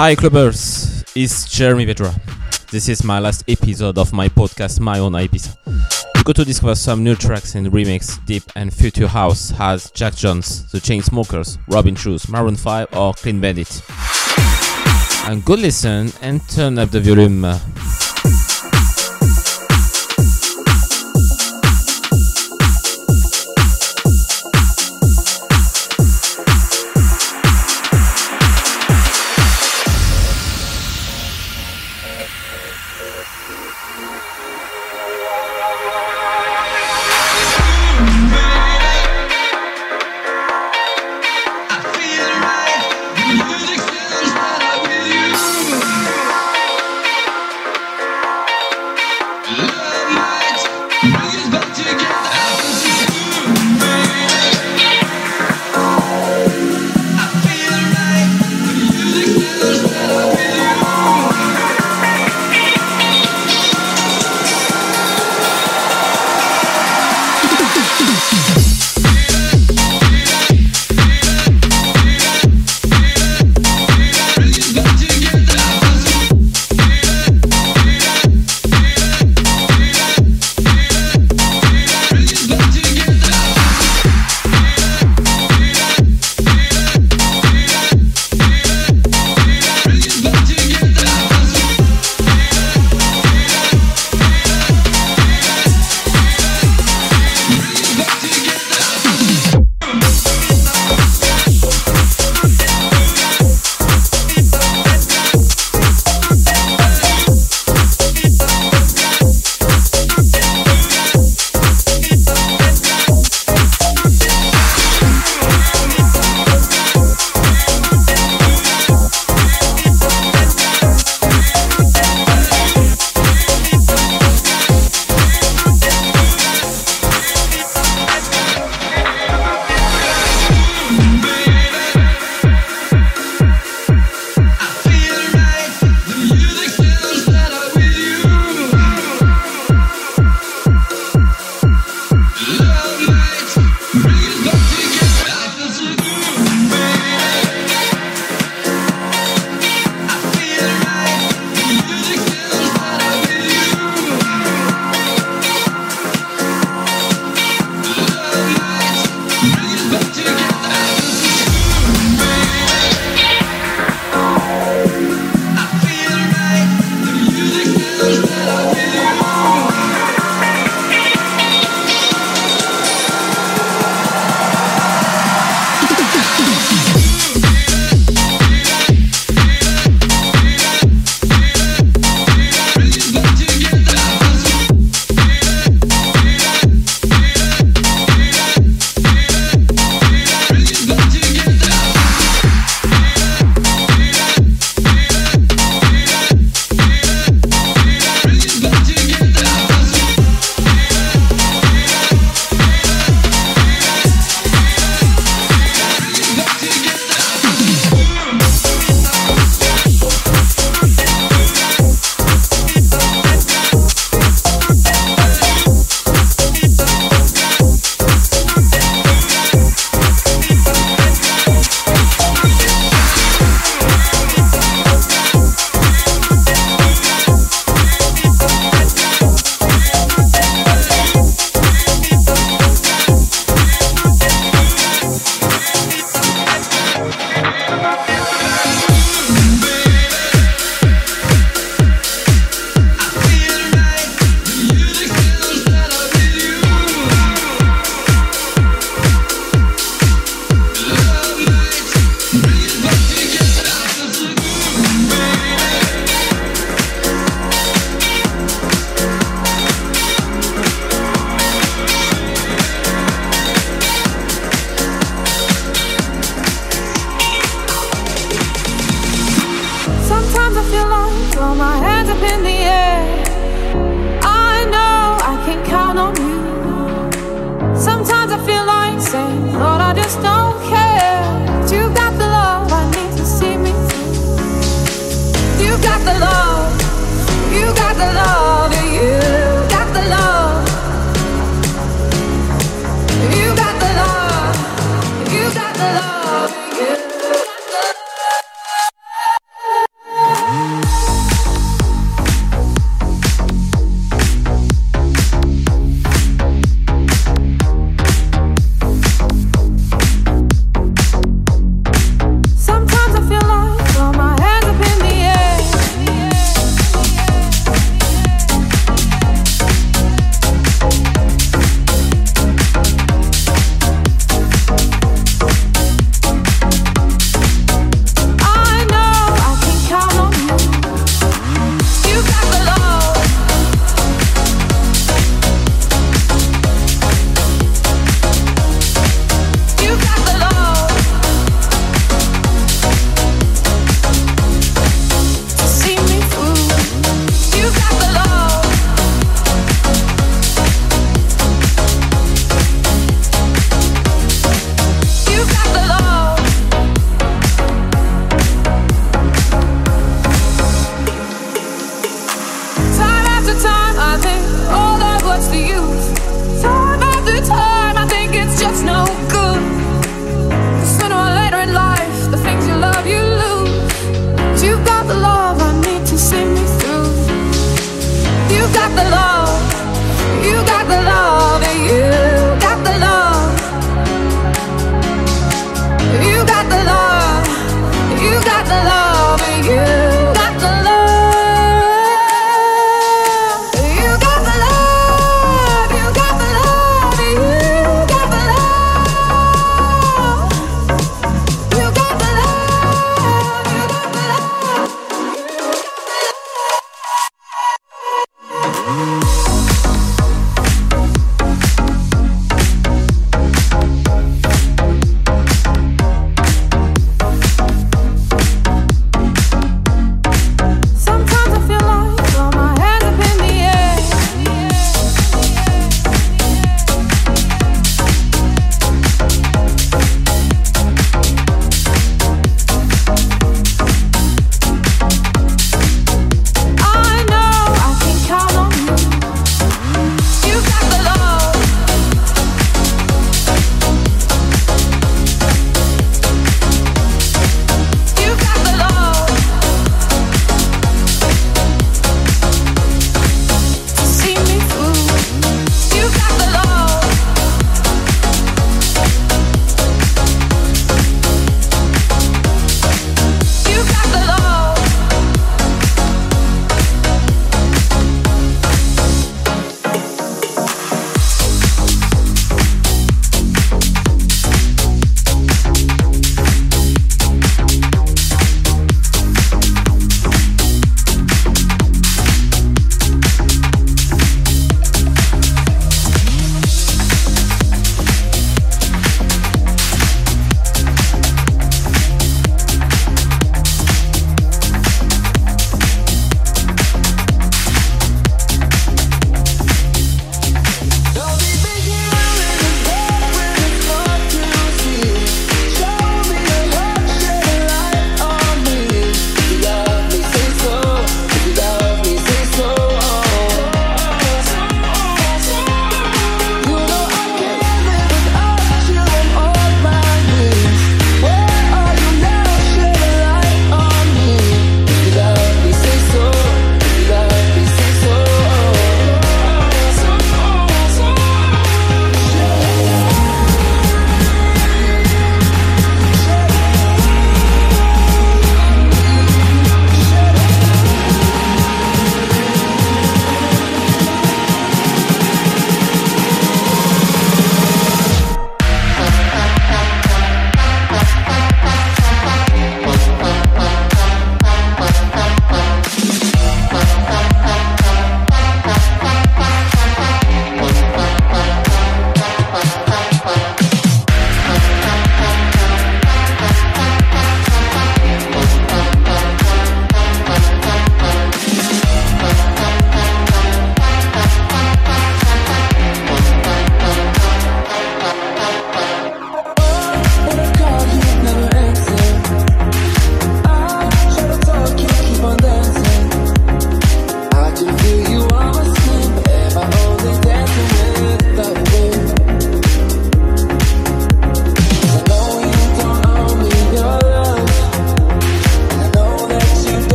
Hi clubbers, it's Jeremy Vedra. This is my last episode of my podcast, My Own Ibiza. You go to discover some new tracks in remix, deep and future house has Jax Jones, The Chainsmokers, Robin Schulz, Maroon 5 or Clean Bandit. And good listen and turn up the volume. Uh,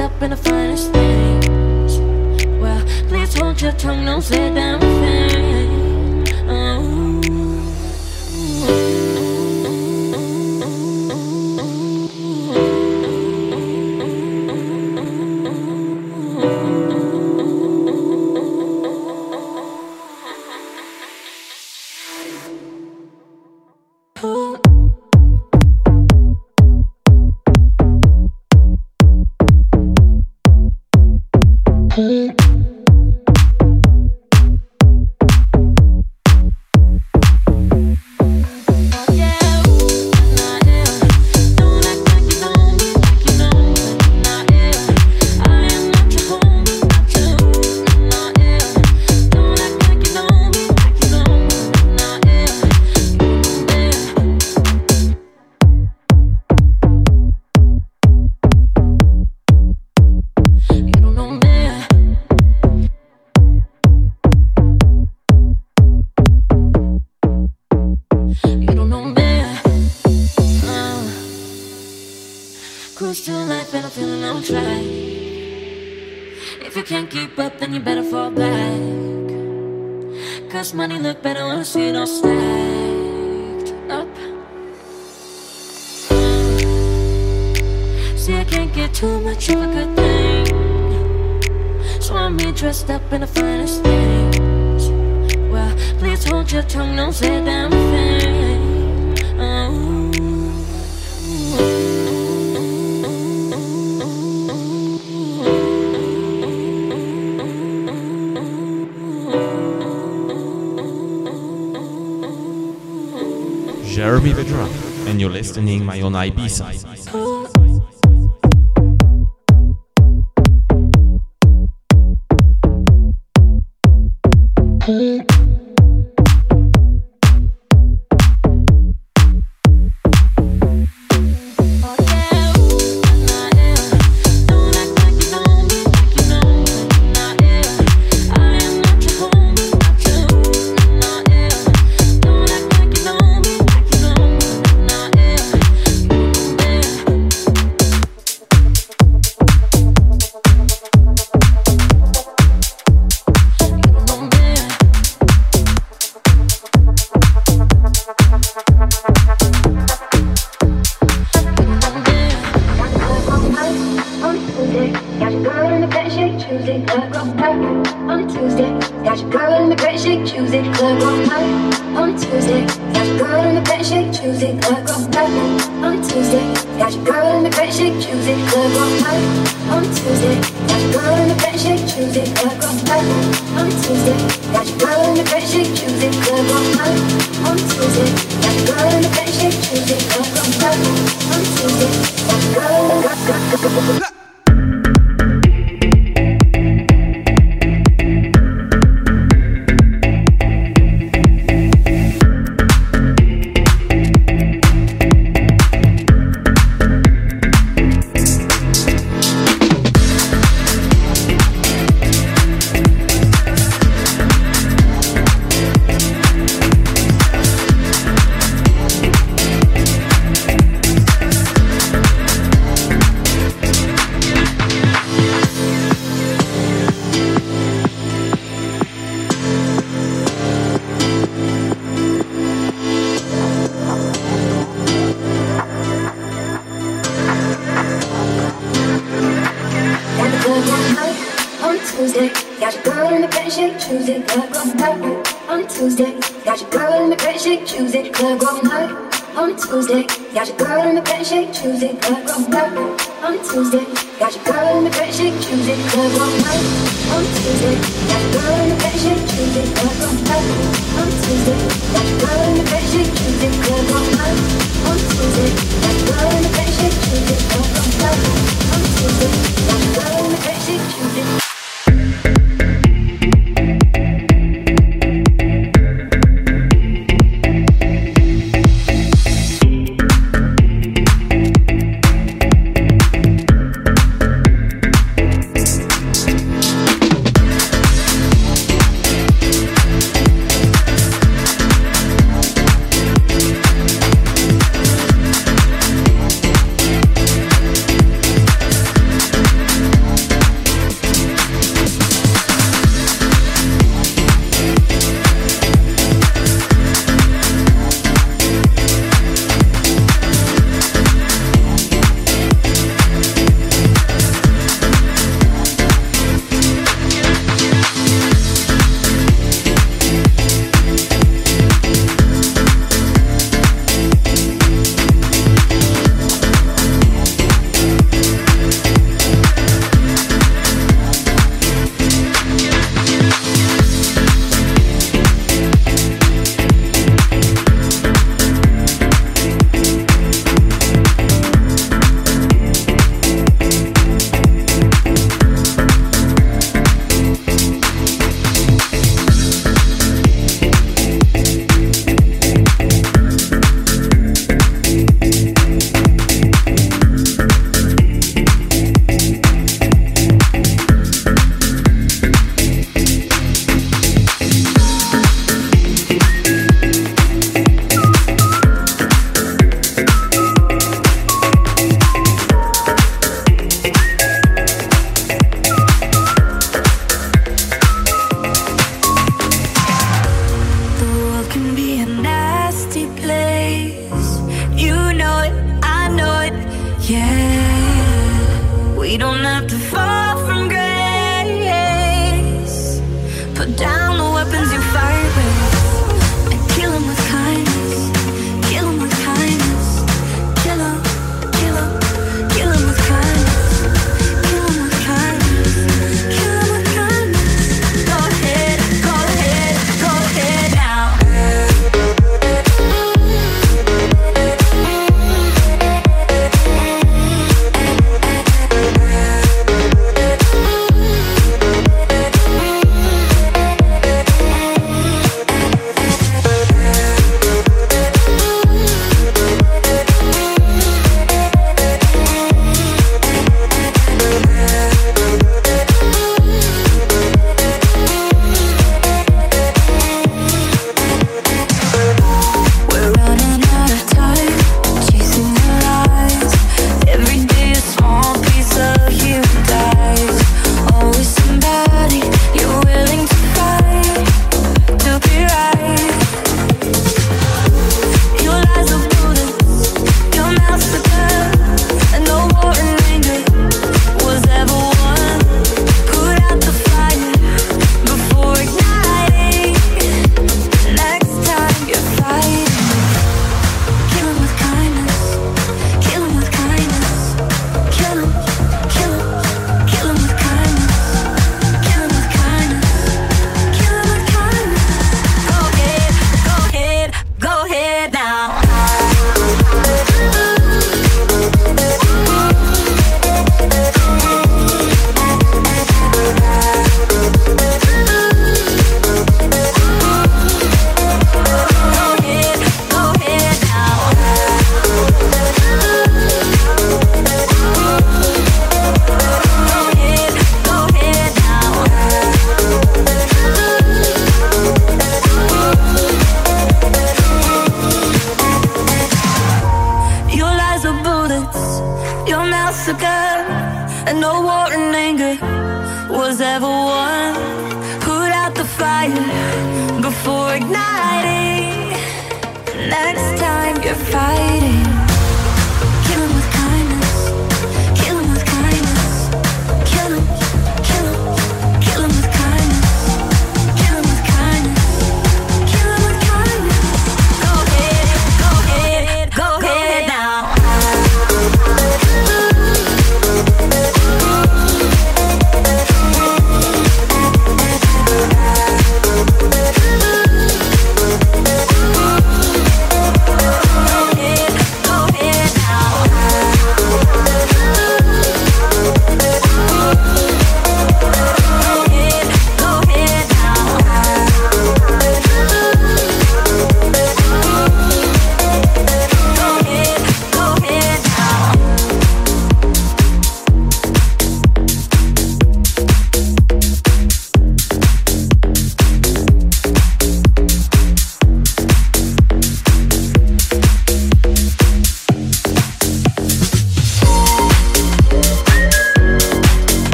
up in the finest things. Well, please hold your tongue, don't say a feeling on track. If you can't keep up, then you better fall back. Cause money look better when it all stacked up. See, I can't get too much of a good thing. So I'm here dressed up in the finest things. Well, please hold your tongue, don't say damn thing. And you're listening my own Ibiza. on Tuesday. Got your girl in the bed, shake, choose it. Club on Friday on Tuesday. Got your girl in the bed, shake, choose it. Club on Friday on Tuesday. Got your girl in the bed, shake, choose it. Club on Friday on Tuesday. Got your girl in the bed, shake, choose it. Club on Tuesday. Got your girl in the bed, shake, choose it. Club on Friday on Tuesday. Got your girl in the bed, shake, choose it. Club on Tuesday. Tuesday. Got your girl in the bed shape Tuesday. Black girl, black on a Tuesday.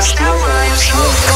с тобой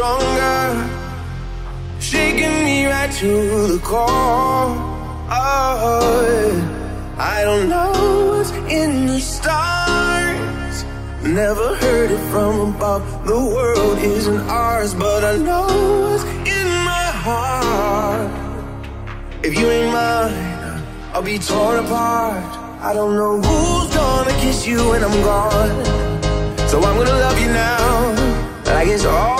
stronger, shaking me right to the core. Oh, I don't know what's in the stars. Never heard it from above. The world isn't ours, but I know what's in my heart. If you ain't mine, I'll be torn apart. I don't know who's gonna kiss you when I'm gone. So I'm gonna love you now. like it's all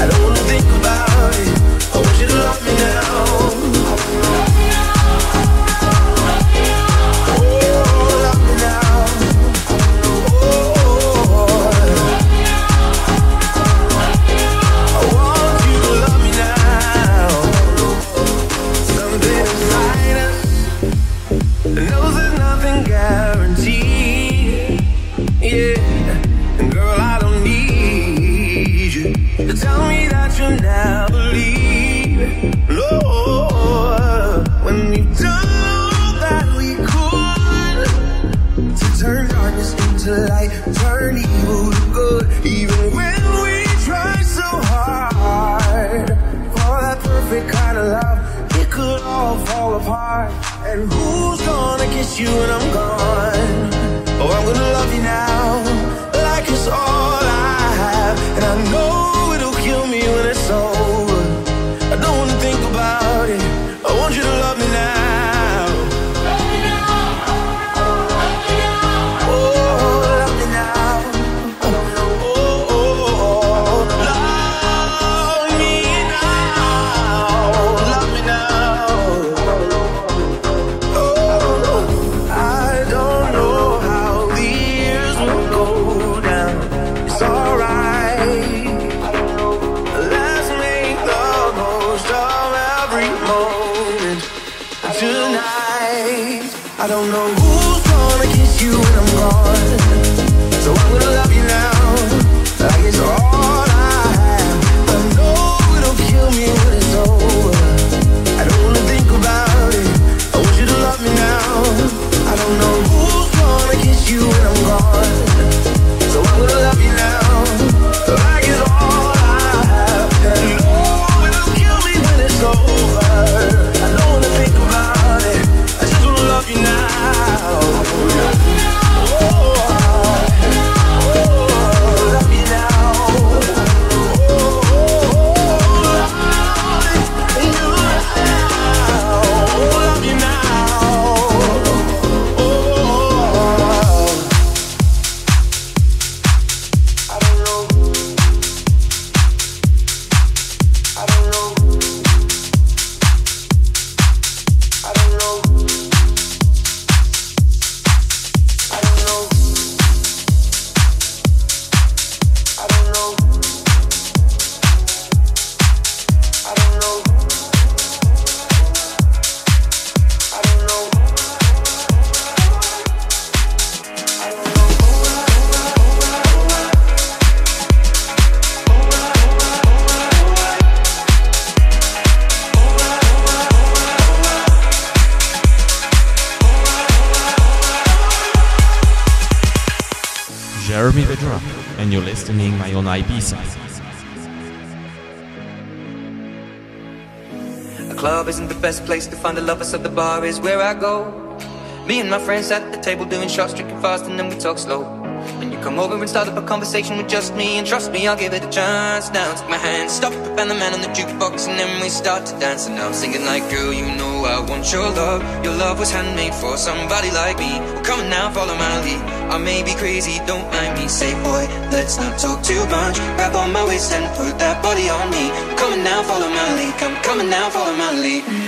I don't wanna think about it. I you love me now. you and I'm find the lovers of the bar is where I go. Me and my friends at the table doing shots, drinking fast, and then we talk slow. And you come over and start up a conversation with just me, and trust me, I'll give it a chance. Now take my hand, stop, and the man on the jukebox, and then we start to dance. And I'm singing like, girl, you know I want your love. Your love was handmade for somebody like me. Well, come on now, follow my lead. I may be crazy, don't mind me. Say, boy, let's not talk too much. Grab on my waist and put that body on me. Come on now, follow my lead. Come, coming now, follow my lead.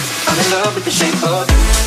I'm in love with the shape of you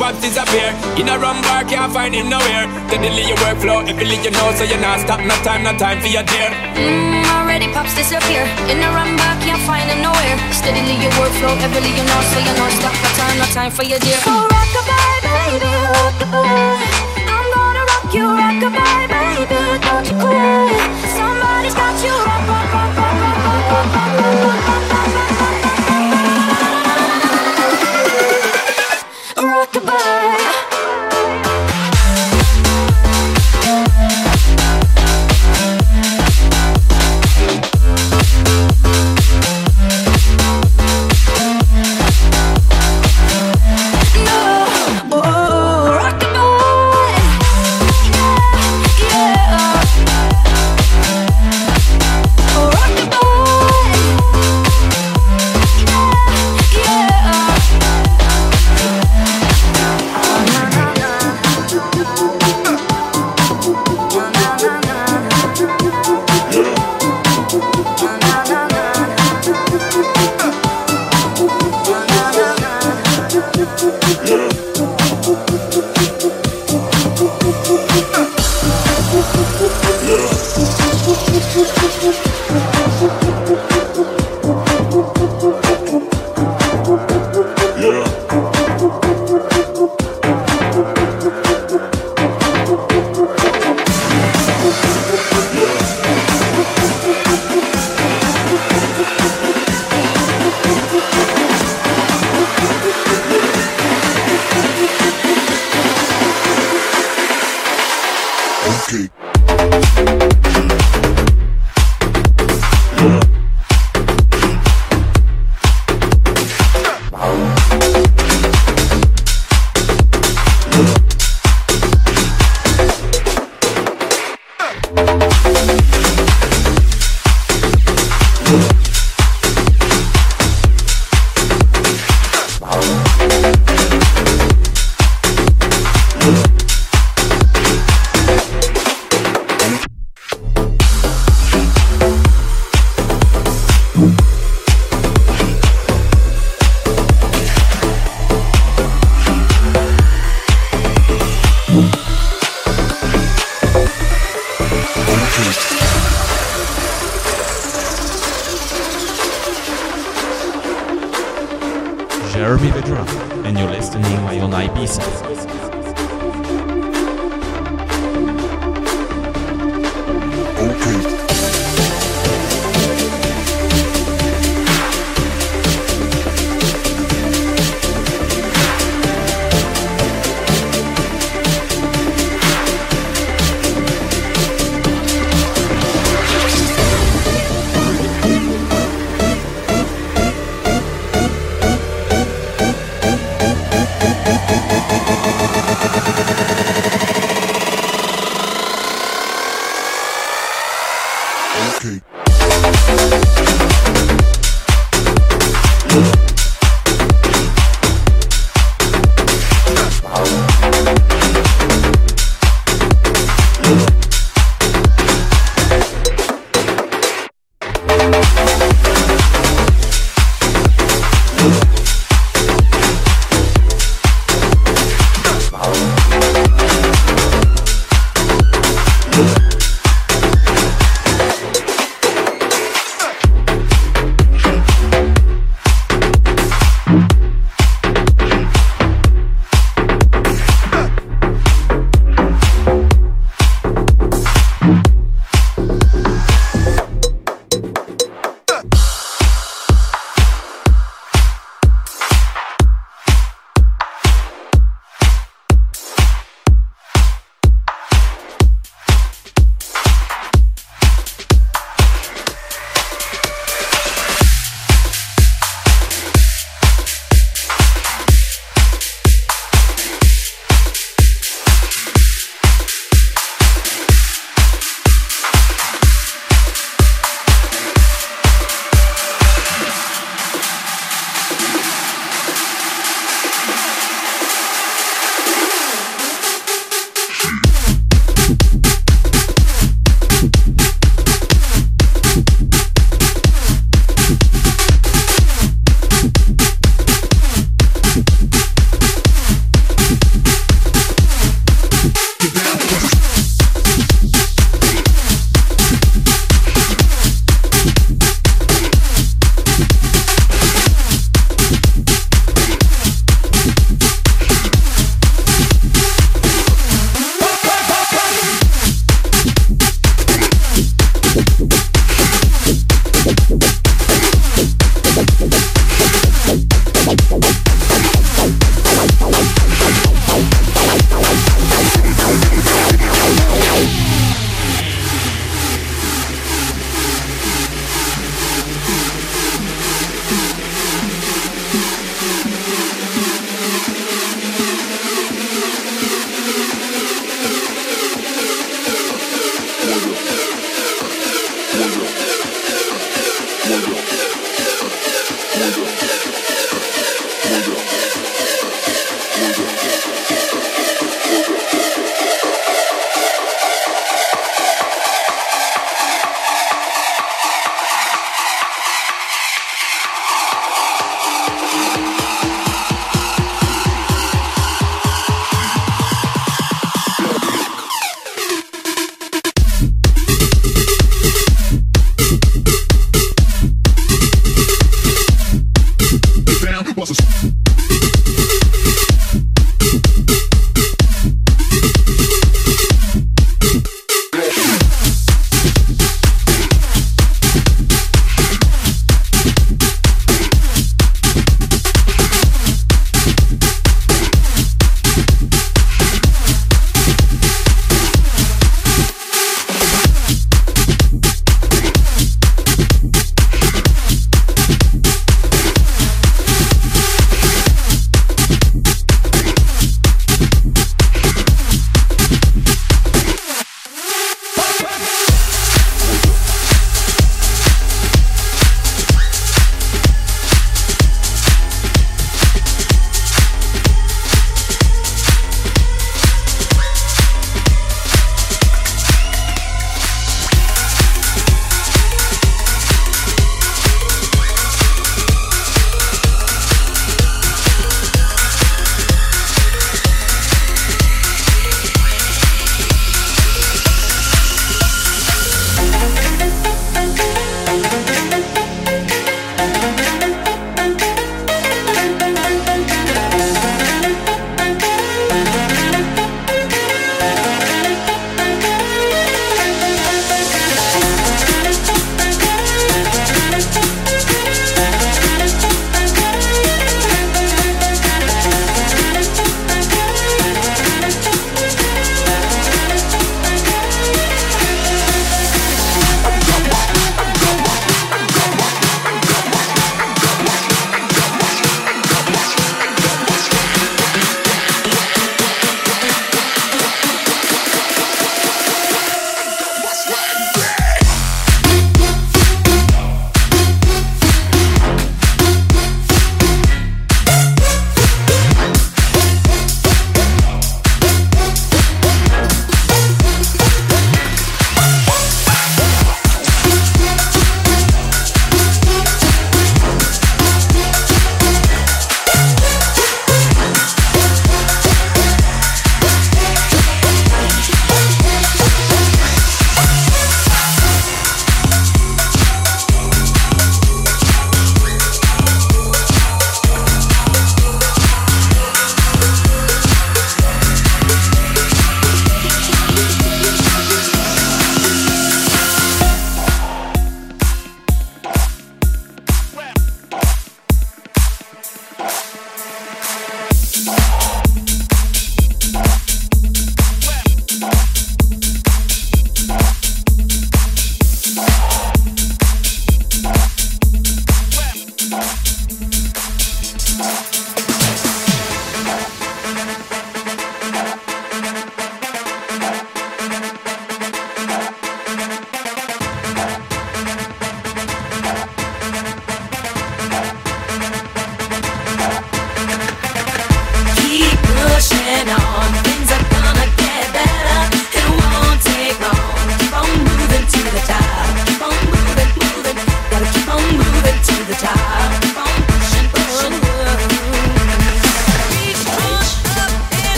pop disappear. In a wrong bar, can't find him nowhere. Steadily your workflow, every you know, so you're not stop. No time, no time for your dear. Mmm, already pops disappear. In a wrong bar, can't find him nowhere. Steadily your workflow, every you know, so you're not stop. No time, no time for your dear. So rockabye, baby, rockabye. I'm gonna rock you, rockabye, baby, don't you quit. Somebody's got you, rock, rock, rock, rock, rock, rock, rock, rock, rock, rock. goodbye. Ibiza.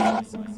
Thank you.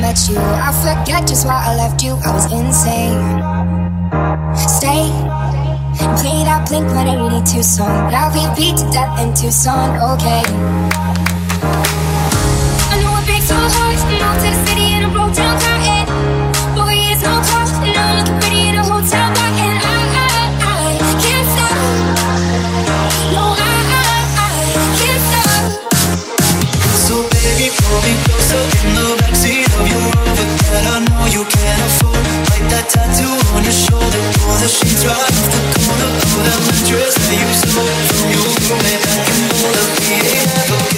met you. I forget just why I left you. I was insane. Stay play that Blink 182 song. Now we beat to death in Tucson. Okay. I know I break to the city and I broke down crying. Four years no I'm looking pretty in a hotel bar. And I, can't stop. No, I can't stop. So baby, pull me closer in the back you that I know you can't afford. Like that tattoo on your shoulder, pull the sheets right off the that mattress that you sold. You, you may back and forth, we ain't.